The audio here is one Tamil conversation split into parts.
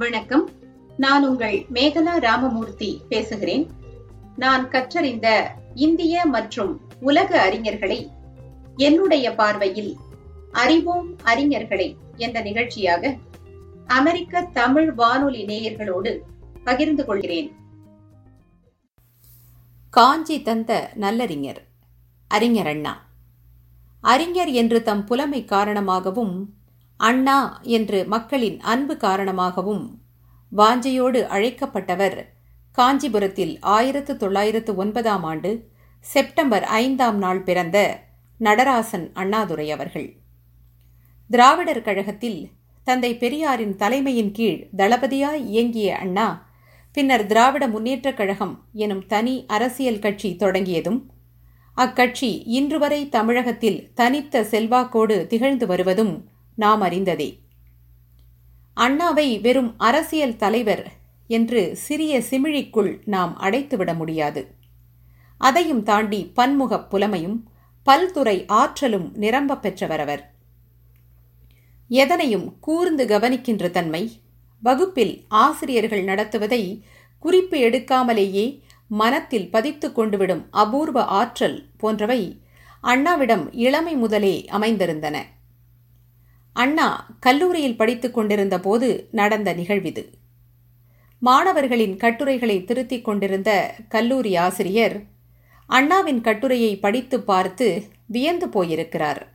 வணக்கம். நான் உங்கள் மேகலா ராமமூர்த்தி பேசுகிறேன். நான் கற்றறிந்த இந்திய மற்றும் உலக அறிஞர்களை என்னுடைய பார்வையில் அறிவோம் அறிஞர்களை என்ற நிகழ்ச்சியாக அமெரிக்க தமிழ் வானொலி நேயர்களோடு பகிர்ந்து கொள்கிறேன். காஞ்சி தந்த நல்லறிஞர் அறிஞர் அண்ணா. அறிஞர் என்று தம் புலமை காரணமாகவும் அண்ணா என்று மக்களின் அன்பு காரணமாகவும் வாஞ்சையோடு அழைக்கப்பட்டவர் காஞ்சிபுரத்தில் ஆயிரத்து தொள்ளாயிரத்து ஒன்பதாம் ஆண்டு செப்டம்பர் ஐந்தாம் நாள் பிறந்த நடராசன் அண்ணாதுரை அவர்கள். திராவிடர் கழகத்தில் தந்தை பெரியாரின் தலைமையின் கீழ் தளபதியாய் இயங்கிய அண்ணா பின்னர் திராவிட முன்னேற்றக் கழகம் எனும் தனி அரசியல் கட்சி தொடங்கியதும் அக்கட்சி இன்று வரை தமிழகத்தில் தனித்த செல்வாக்கோடு திகழ்ந்து வருவதும் நாம் அறிந்ததே. அண்ணாவை வெறும் அரசியல் தலைவர் என்று சிறிய சிமிழிக்குள் நாம் அடைத்துவிட முடியாது. அதையும் தாண்டி பன்முகப் புலமையும் பல்துறை ஆற்றலும் நிரம்ப பெற்றவர் அவர் எதனையும் கூர்ந்து கவனிக்கின்ற தன்மை வகுப்பில் ஆசிரியர்கள் நடத்துவதை குறிப்பு எடுக்காமலேயே மனத்தில் பதித்து கொண்டுவிடும் அபூர்வ ஆற்றல் போன்றவை அண்ணாவிடம் இளமை முதலே அமைந்திருந்தன. அண்ணா கல்லூரியில் படித்துக் கொண்டிருந்த போது நடந்த நிகழ்விது. மாணவர்களின் கட்டுரைகளை திருத்திக் கொண்டிருந்த கல்லூரி ஆசிரியர் அண்ணாவின் கட்டுரையை படித்து பார்த்து வியந்து போயிருக்கிறார்.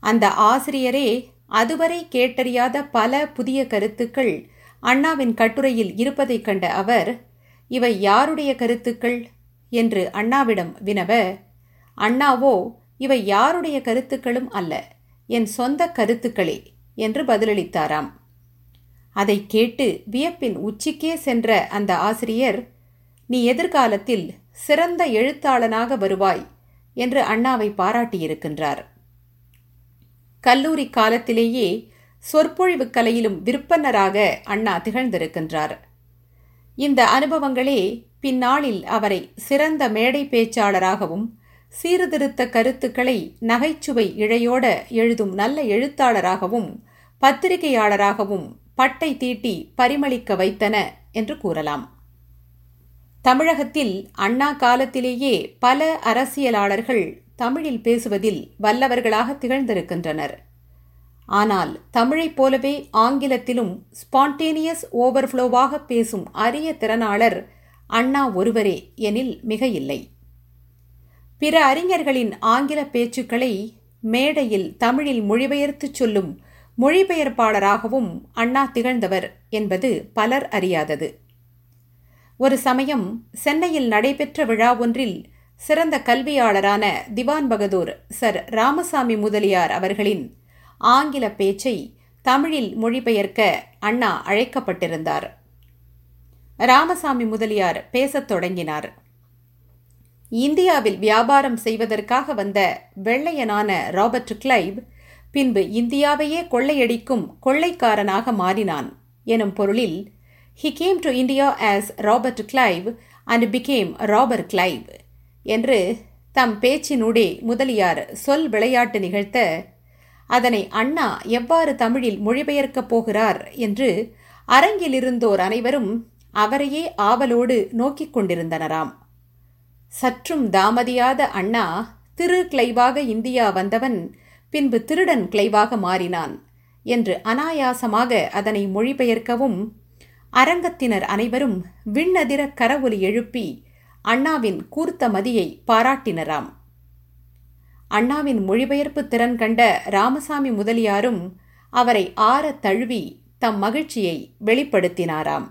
அந்த ஆசிரியரே அதுவரை கேட்டறியாத பல புதிய கருத்துக்கள் அண்ணாவின் கட்டுரையில் இருப்பதைக் கண்ட அவர் இவை யாருடைய கருத்துக்கள்? என்று அண்ணாவிடம் வினவ அண்ணாவோ இவை யாருடைய கருத்துக்களும் அல்ல. என் சொந்த கருத்துக்களே என்று பதிலளித்தாராம். அதை கேட்டு வியப்பின் உச்சிக்கே சென்ற அந்த ஆசிரியர் நீ எதிர்காலத்தில் சிறந்த எழுத்தாளனாக வருவாய் என்று அண்ணாவை பாராட்டியிருக்கின்றார். கல்லூரி காலத்திலேயே சொற்பொழிவு கலையிலும் விற்பனராக அண்ணா திகழ்ந்திருக்கின்றார். இந்த அனுபவங்களே பின்னாளில் அவரை சிறந்த மேடை பேச்சாளராகவும் சீர்திருத்த கருத்துக்களை நகைச்சுவை இழையோட எழுதும் நல்ல எழுத்தாளராகவும் பத்திரிகையாளராகவும் பட்டை தீட்டி பரிமளிக்க வைத்தன என்று கூறலாம். தமிழகத்தில் அண்ணா காலத்திலேயே பல அரசியலாளர்கள் தமிழில் பேசுவதில் வல்லவர்களாக திகழ்ந்திருக்கின்றனர். ஆனால் தமிழைப் போலவே ஆங்கிலத்திலும் ஸ்பான்டேனியஸ் ஓவர்ஃப்ளோவாக பேசும் அரிய திறனாளர் அண்ணா ஒருவரே எனில் மிக இல்லை பிற அறிஞர்களின் ஆங்கில பேச்சுக்களை மேடையில் தமிழில் மொழிபெயர்த்துச் சொல்லும் மொழிபெயர்ப்பாளராகவும் அண்ணா திகழ்ந்தவர் என்பது பலர் அறியாதது. ஒரு சமயம் சென்னையில் நடைபெற்ற விழா ஒன்றில் சிறந்த கல்வியாளரான திவான் பகதூர் சர். ராமசாமி முதலியார் அவர்களின் ஆங்கில பேச்சை தமிழில் மொழிபெயர்க்க அண்ணா அழைக்கப்பட்டிருந்தார். ராமசாமி முதலியார் பேசத் தொடங்கினார். இந்தியாவில் வியாபாரம் செய்வதற்காக வந்த வெள்ளையனான ராபர்ட் கிளைவ் பின்பு இந்தியாவையே கொள்ளையடிக்கும் கொள்ளைக்காரனாக மாறினான். எனும் பொருளில் he came to India as Robert Clive and became Robert Clive என்று தம் பேச்சினூடே முதலியார் சொல் விளையாட்டு நிகழ்த்த அதனை அண்ணா எவ்வாறு தமிழில் மொழிபெயர்க்கப் போகிறார் என்று அரங்கிலிருந்தோர் அனைவரும் அவரையே ஆவலோடு நோக்கிக் கொண்டிருந்தனராம். சற்றும் தாமதியாத அண்ணா திரு கிளைவாக இந்தியா வந்தவன் பின்பு திருடன் கிளைவாக மாறினான் என்று அனாயாசமாக அதனை மொழிபெயர்க்கவும் அரங்கத்தினர் அனைவரும் விண்ணதிர கரவொலி எழுப்பி அண்ணாவின் கூர்த்த மதியை பாராட்டினராம். அண்ணாவின் மொழிபெயர்ப்பு திறன் கண்ட ராமசாமி முதலியாரும் அவரை ஆற தழுவி தம் மகிழ்ச்சியை வெளிப்படுத்தினாராம்.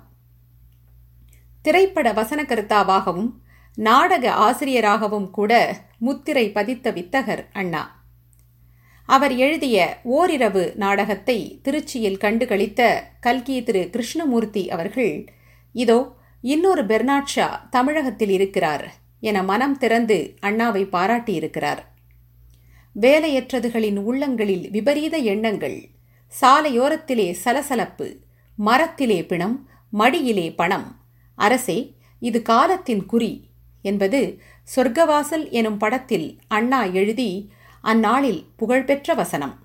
திரைப்பட வசனகர்த்தாவாகவும் நாடக ஆசிரியராகவும் கூட முத்திரை பதித்த வித்தகர் அண்ணா. அவர் எழுதிய ஓரிரவு நாடகத்தை திருச்சியில் கண்டுகளித்த கல்கி திரு கிருஷ்ணமூர்த்தி அவர்கள் இதோ இன்னொரு பெர்னாட்ஷா தமிழகத்தில் இருக்கிறார் என மனம் திறந்து அண்ணாவை பாராட்டியிருக்கிறார். வேலையற்றதுகளின் உள்ளங்களில் விபரீத எண்ணங்கள் சாலையோரத்திலே சலசலப்பு மரத்திலே பிணம் மடியிலே பணம். அரசே இது காலத்தின் குறி என்பது சொர்க்கவாசல் எனும் படத்தில் அண்ணா எழுதி அந்நாளில் புகழ்பெற்ற வசனம்.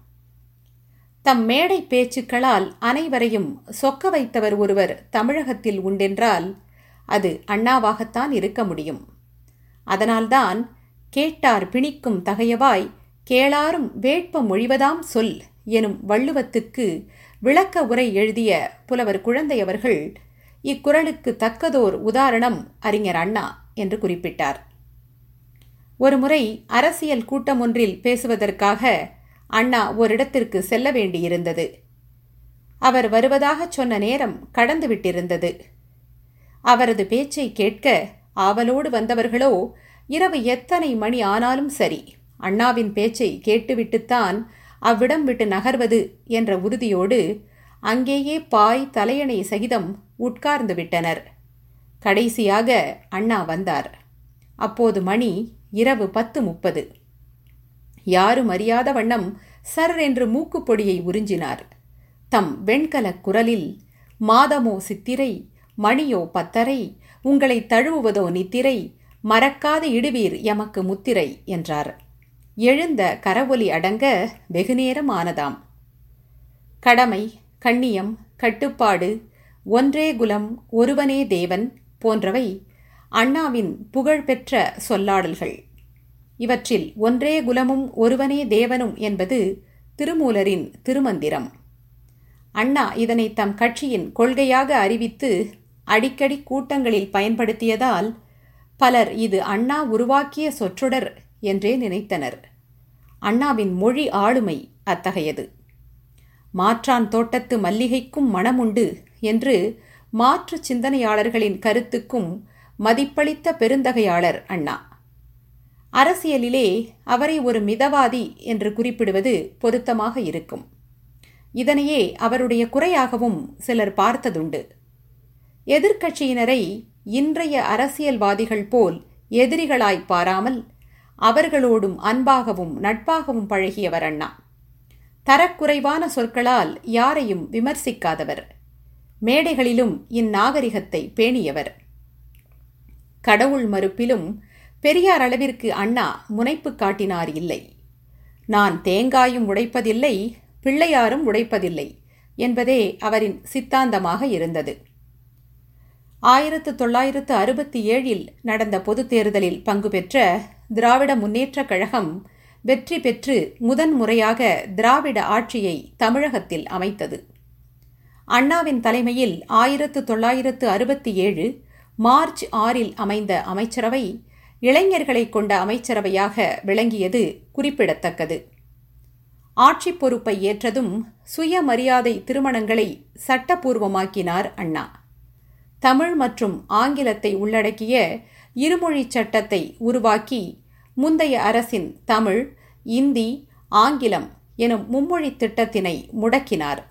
தம் மேடை பேச்சுக்களால் அனைவரையும் சொக்க வைத்தவர் ஒருவர் தமிழகத்தில் உண்டென்றால் அது அண்ணாவாகத்தான் இருக்க முடியும். அதனால்தான் கேட்டார் பிணிக்கும் தகையவாய் கேளாரும் வேட்ப மொழிவதாம் சொல் எனும் வள்ளுவத்துக்கு விளக்க உரை எழுதிய புலவர் குழந்தையவர்கள் இக்குரலுக்கு தக்கதோர் உதாரணம் அறிஞர் அண்ணா. என்று குறிப்பிட்டார். ஒருமுறை அரசியல் கூட்டம் ஒன்றில் பேசுவதற்காக அண்ணா ஓரிடத்திற்கு செல்ல வேண்டியிருந்தது. அவர் வருவதாகச் சொன்ன நேரம் கடந்துவிட்டிருந்தது அவரது பேச்சை கேட்க ஆவலோடு வந்தவர்களோ இரவு எத்தனை மணி ஆனாலும் சரி அண்ணாவின் பேச்சை கேட்டுவிட்டுத்தான் அவ்விடம் விட்டு நகர்வது என்ற உறுதியோடு அங்கேயே பாய் தலையணை சகிதம் உட்கார்ந்து விட்டனர். கடைசியாக அண்ணா வந்தார். அப்போது மணி இரவு பத்து முப்பது. யாரும் அறியாத வண்ணம் சர் என்று மூக்குப்பொடியை உறிஞ்சினார். தம் வெண்கல குரலில் மாதமோ சித்திரை மணியோ பத்தரை உங்களை தழுவுவதோ நித்திரை மறக்காத இடுவீர் எமக்கு முத்திரை என்றார். எழுந்த கரவொலி அடங்க வெகுநேரம் ஆனதாம். கடமை கண்ணியம் கட்டுப்பாடு ஒன்றே குலம் ஒருவனே தேவன் போன்றவை அண்ணாவின் புகழ்பெற்ற சொல்லாடல்கள். இவற்றில் ஒன்றே குலமும் ஒருவனே தேவனும் என்பது திருமூலரின் திருமந்திரம். அண்ணா இதனை தம் கட்சியின் கொள்கையாக அறிவித்து அடிக்கடி கூட்டங்களில் பயன்படுத்தியதால் பலர் இது அண்ணா உருவாக்கிய சொற்றொடர் என்றே நினைத்தனர். அண்ணாவின் மொழி ஆளுமை அத்தகையது. மாற்றான் தோட்டத்து மல்லிகைக்கும் மனமுண்டு என்று மாற்று சிந்தனையாளர்களின் கருத்துக்கும் மதிப்பளித்த பெருந்தகையாளர் அண்ணா. அரசியலிலே அவரை ஒரு மிதவாதி என்று குறிப்பிடுவது பொருத்தமாக இருக்கும். இதனையே அவருடைய குறையாகவும் சிலர் பார்த்ததுண்டு. எதிர்க்கட்சியினரை இன்றைய அரசியல்வாதிகள் போல் எதிரிகளாய் பாராமல் அவர்களோடும் அன்பாகவும் நட்பாகவும் பழகியவர் அண்ணா. தரக்குறைவான சொற்களால் யாரையும் விமர்சிக்காதவர். மேடைகளிலும் இந்நாகரிகத்தை பேணியவர். கடவுள் மறுப்பிலும் பெரியார் அளவிற்கு அண்ணா முனைப்பு காட்டினார் இல்லை. நான் தேங்காயும் உடைப்பதில்லை பிள்ளையாரும் உடைப்பதில்லை என்பதே அவரின் சித்தாந்தமாக இருந்தது. ஆயிரத்து தொள்ளாயிரத்து அறுபத்தி ஏழில் நடந்த பொதுத் தேர்தலில் பங்கு பெற்ற திராவிட முன்னேற்றக் கழகம் வெற்றி பெற்று முதன்முறையாக திராவிட ஆட்சியை தமிழகத்தில் அமைத்தது. அண்ணாவின் தலைமையில் ஆயிரத்து தொள்ளாயிரத்து அறுபத்தி ஏழு மார்ச் ஆறில் அமைந்த அமைச்சரவை இளைஞர்களை கொண்ட அமைச்சரவையாக விளங்கியது குறிப்பிடத்தக்கது. ஆட்சி பொறுப்பை ஏற்றதும் சுயமரியாதை திருமணங்களை சட்டப்பூர்வமாக்கினார் அண்ணா. தமிழ் மற்றும் ஆங்கிலத்தை உள்ளடக்கிய இருமொழி சட்டத்தை உருவாக்கி முந்தைய அரசின் தமிழ் இந்தி ஆங்கிலம் எனும் மும்மொழி திட்டத்தினை முடக்கினார்.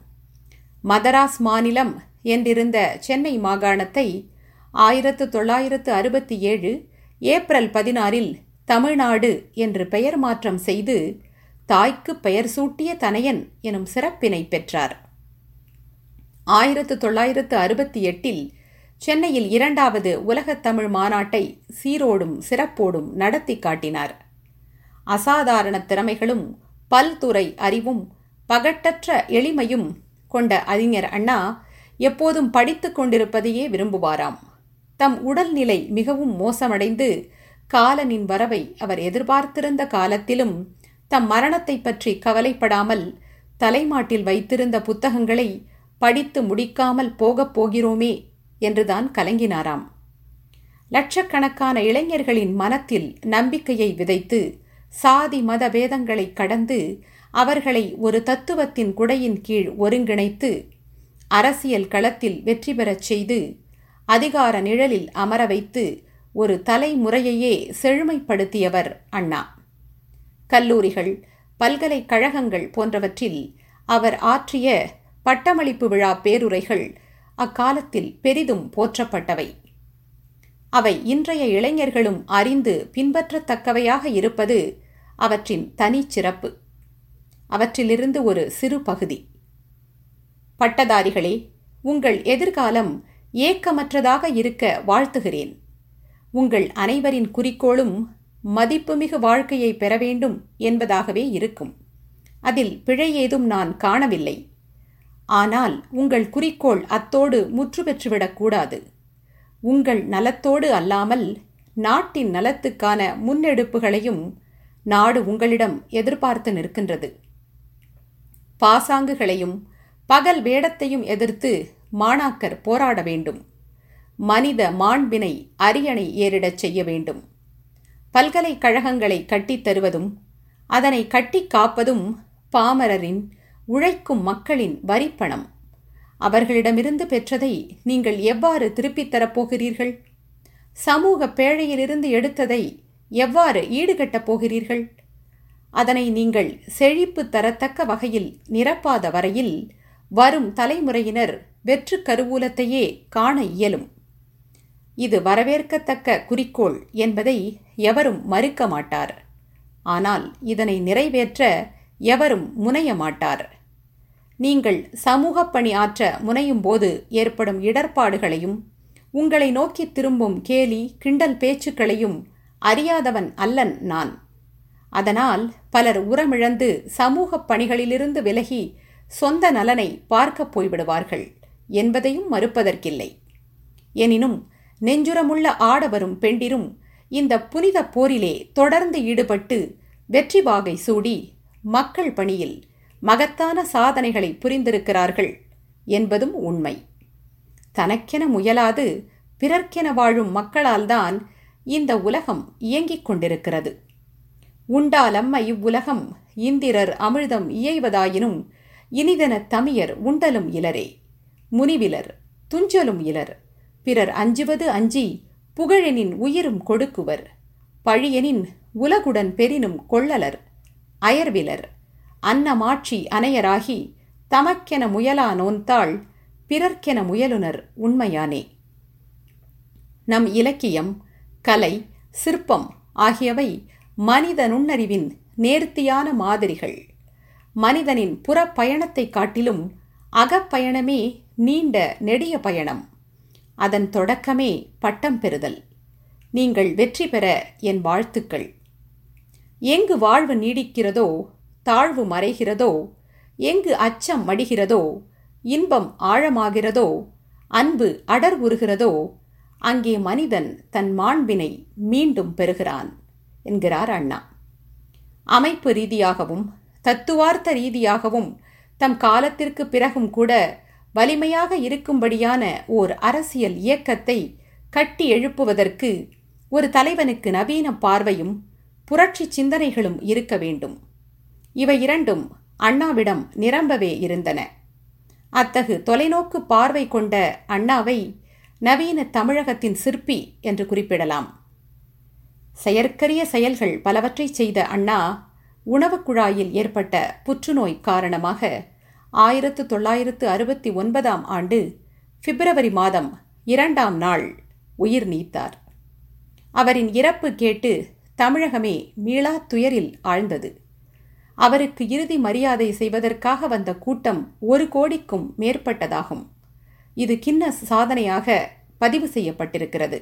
மதராஸ் மாநிலம் என்றிருந்த சென்னை மாகாணத்தை ஆயிரத்து தொள்ளாயிரத்து அறுபத்தி ஏழு ஏப்ரல் பதினாறில் தமிழ்நாடு என்று பெயர் மாற்றம் செய்து தாய்க்கு பெயர் சூட்டிய தனையன் எனும் சிறப்பினை பெற்றார். ஆயிரத்து தொள்ளாயிரத்து அறுபத்தி எட்டில் சென்னையில் இரண்டாவது உலகத் தமிழ் மாநாட்டை சீரோடும் சிறப்போடும் நடத்தி காட்டினார். அசாதாரண திறமைகளும் பல்துறை அறிவும் பகட்டற்ற எளிமையும் கொண்ட அறிஞர் அண்ணா எப்போதும் படித்து கொண்டிருப்பதையே விரும்புவாராம். தம் உடல்நிலை மிகவும் மோசமடைந்து காலனின் வரவை அவர் எதிர்பார்த்திருந்த காலத்திலும் தம் மரணத்தை பற்றி கவலைப்படாமல் தலைமாட்டில் வைத்திருந்த புத்தகங்களை படித்து முடிக்காமல் போகப் போகிறோமே என்றுதான் கலங்கினாராம். லட்சக்கணக்கான இளைஞர்களின் மனத்தில் நம்பிக்கையை விதைத்து சாதி மத பேதங்களை கடந்து அவர்களை ஒரு தத்துவத்தின் குடையின் கீழ் ஒருங்கிணைத்து அரசியல் களத்தில் வெற்றி பெறச் செய்து அதிகார நிழலில் அமர வைத்து ஒரு தலைமுறையையே செழுமைப்படுத்தியவர் அண்ணா. கல்லூரிகள் பல்கலைக்கழகங்கள் போன்றவற்றில் அவர் ஆற்றிய பட்டமளிப்பு விழா பேருரைகள் அக்காலத்தில் பெரிதும் போற்றப்பட்டவை. அவை இன்றைய இளைஞர்களும் அறிந்து பின்பற்றத்தக்கவையாக இருப்பது அவற்றின் தனிச்சிறப்பு. அவற்றிலிருந்து ஒரு சிறு பகுதி. பட்டதாரிகளே உங்கள் எதிர்காலம் ஏக்கமற்றதாக இருக்க வாழ்த்துகிறேன். உங்கள் அனைவரின் குறிக்கோளும் மதிப்புமிகு வாழ்க்கையை பெற வேண்டும் என்பதாகவே இருக்கும். அதில் பிழை ஏதும் நான் காணவில்லை. ஆனால் உங்கள் குறிக்கோள் அத்தோடு முற்று பெற்றுவிடக்கூடாது உங்கள் நலத்தோடு அல்லாமல் நாட்டின் நலத்துக்கான முன்னெடுப்புகளையும் நாடு உங்களிடம் எதிர்பார்த்து நிற்கின்றது. பாசாங்குகளையும் பகல் வேடத்தையும் எதிர்த்து மாணாக்கர் போராட வேண்டும். மனித மாண்பினை அரியணை ஏறிடச் செய்ய வேண்டும். பல்கலைக்கழகங்களை கட்டித் தருவதும் அதனை கட்டிக் காப்பதும் பாமரரின் உழைக்கும் மக்களின் வரிப்பணம். அவர்களிடமிருந்து பெற்றதை நீங்கள் எவ்வாறு திருப்பித் தரப்போகிறீர்கள் சமூக பேழையிலிருந்து எடுத்ததை எவ்வாறு ஈடுகட்டப் போகிறீர்கள்? அதனை நீங்கள் செழிப்பு தரத்தக்க வகையில் நிரப்பாத வரையில் வரும் தலைமுறையினர் வெற்று கருவூலத்தையே காண இயலும். இது வரவேற்கத்தக்க குறிக்கோள் என்பதை எவரும் மறுக்க மாட்டார். ஆனால் இதனை நிறைவேற்ற எவரும் முனைய மாட்டார். நீங்கள் சமூக பணி ஆற்ற முனையும் போது ஏற்படும் இடர்பாடுகளையும் உங்களை நோக்கி திரும்பும் கேலி கிண்டல் பேச்சுக்களையும் அறியாதவன் அல்லன் நான். அதனால் பலர் உரமிழந்து சமூகப் பணிகளிலிருந்து விலகி சொந்த நலனை பார்க்கப் போய்விடுவார்கள் என்பதையும் மறுப்பதற்கில்லை. எனினும் நெஞ்சுரமுள்ள ஆடவரும் பெண்டிரும் இந்த புனித போரிலே தொடர்ந்து ஈடுபட்டு வெற்றி வாகை சூடி மக்கள் பணியில் மகத்தான சாதனைகளை புரிந்திருக்கிறார்கள் என்பதும் உண்மை. தனக்கென முயலாது பிறர்க்கென வாழும் மக்களால்தான் இந்த உலகம் இயங்கிக் கொண்டிருக்கிறது. உண்டாலம்ம இவ்வுலகம் இந்திரர் அமிழ்தம் இயைவதாயினும் இனிதன தமியர் உண்டலும் இலரே. முனிவிலர் துஞ்சலும் இலர். பிறர் அஞ்சுவது அஞ்சி புகழெனின் உயிரும் கொடுக்குவர். பழியெனின் உலகுடன் பெரினும் கொள்ளலர். அயர்விலர். அன்னமாட்சி அனையராகி தமக்கென முயலா நோன்தாள் பிறர்க்கென முயலுனர் உண்மையானே. நம் இலக்கியம் கலை சிற்பம் ஆகியவை மனித நுண்ணறிவின் நேர்த்தியான மாதிரிகள். மனிதனின் புறப்பயணத்தை காட்டிலும் அகப்பயணமே நீண்ட நெடிய பயணம். அதன் தொடக்கமே பட்டம் பெறுதல். நீங்கள் வெற்றி பெற என் வாழ்த்துக்கள். எங்கு வாழ்வு நீடிக்கிறதோ தாழ்வு மறைகிறதோ எங்கு அச்சம் மடிகிறதோ இன்பம் ஆழமாகிறதோ அன்பு அடர் உறுகிறதோ அங்கே மனிதன் தன் மாண்பினை மீண்டும் பெறுகிறான் என்கிறார் அண்ணா. அமைப்பு ரீதியாகவும் தத்துவார்த்த ரீதியாகவும் தம் காலத்திற்கு பிறகும் கூட வலிமையாக இருக்கும்படியான ஓர் அரசியல் இயக்கத்தை கட்டி எழுப்புவதற்கு ஒரு தலைவனுக்கு நவீன பார்வையும் புரட்சி சிந்தனைகளும் இருக்க வேண்டும். இவை இரண்டும் அண்ணாவிடம் நிரம்பவே இருந்தன. அத்தகு தொலைநோக்கு பார்வை கொண்ட அண்ணாவை நவீன தமிழகத்தின் சிற்பி என்று குறிப்பிடலாம். செயற்கரிய செயல்கள் பலவற்றை செய்த அண்ணா உணவுக் குழாயில் ஏற்பட்ட புற்றுநோய் காரணமாக ஆயிரத்து தொள்ளாயிரத்து அறுபத்தி ஒன்பதாம் ஆண்டு பிப்ரவரி மாதம் இரண்டாம் நாள் உயிர் நீத்தார். அவரின் இறப்பு கேட்டு தமிழகமே மீளா துயரில் ஆழ்ந்தது. அவருக்கு இறுதி மரியாதை செய்வதற்காக வந்த கூட்டம் ஒரு கோடிக்கும் மேற்பட்டதாகும். இது கின்ன சாதனையாக பதிவு செய்யப்பட்டிருக்கிறது.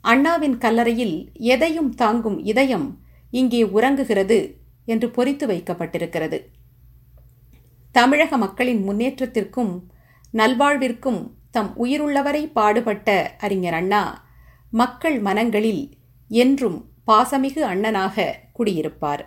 அண்ணாவின் கல்லறையில் எதையும் தாங்கும் இதயம் இங்கே உறங்குகிறது என்று பொறித்து வைக்கப்பட்டிருக்கிறது. தமிழக மக்களின் முன்னேற்றத்திற்கும் நல்வாழ்விற்கும் தம் உயிருள்ளவரை பாடுபட்ட அறிஞர் அண்ணா மக்கள் மனங்களில் என்றும் பாசமிகு அண்ணனாக குடியிருப்பார்.